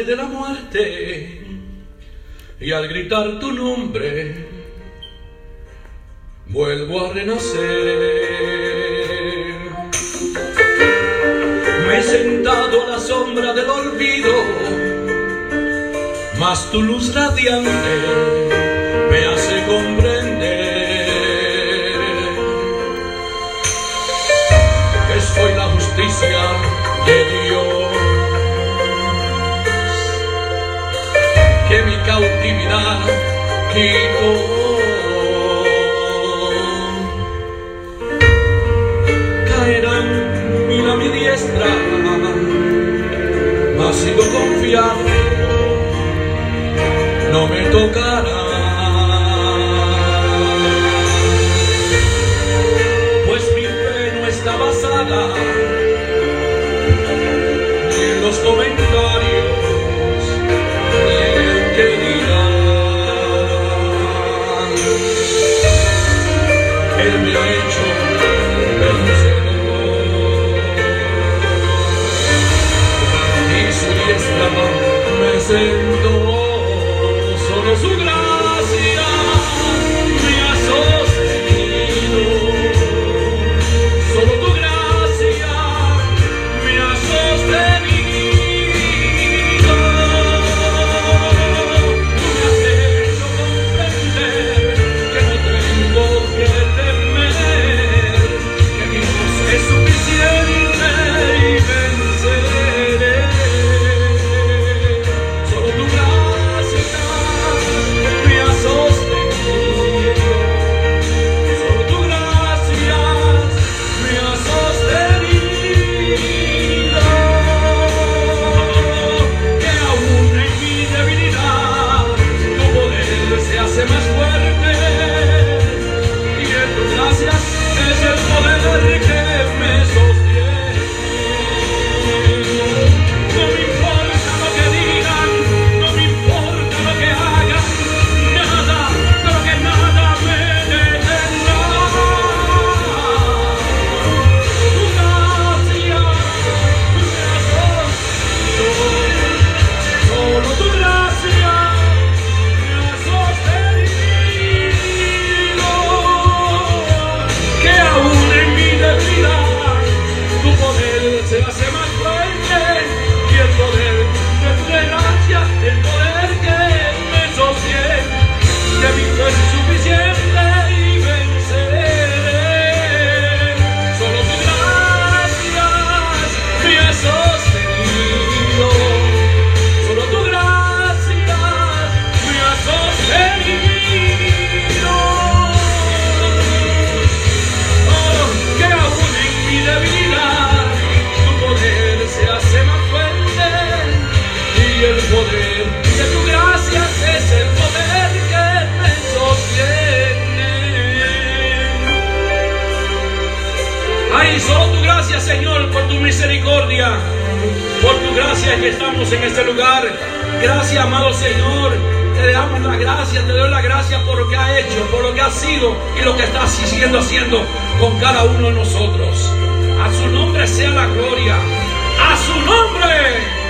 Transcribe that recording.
de la muerte y al gritar tu nombre vuelvo a renacer. Me he sentado a la sombra del olvido, mas tu luz radiante me hace comprender cautividad quitó. Caerán mil a mi diestra, mas sigo confiado, no me tocará. Me poder de tu gracia es el poder que me sostiene. Ay, solo tu gracia, Señor, por tu misericordia, por tu gracia que estamos en este lugar. Gracias, amado Señor. Te damos la gracia, te doy la gracia por lo que ha hecho, por lo que ha sido y lo que está siguiendo haciendo con cada uno de nosotros. A su nombre sea la gloria. A su nombre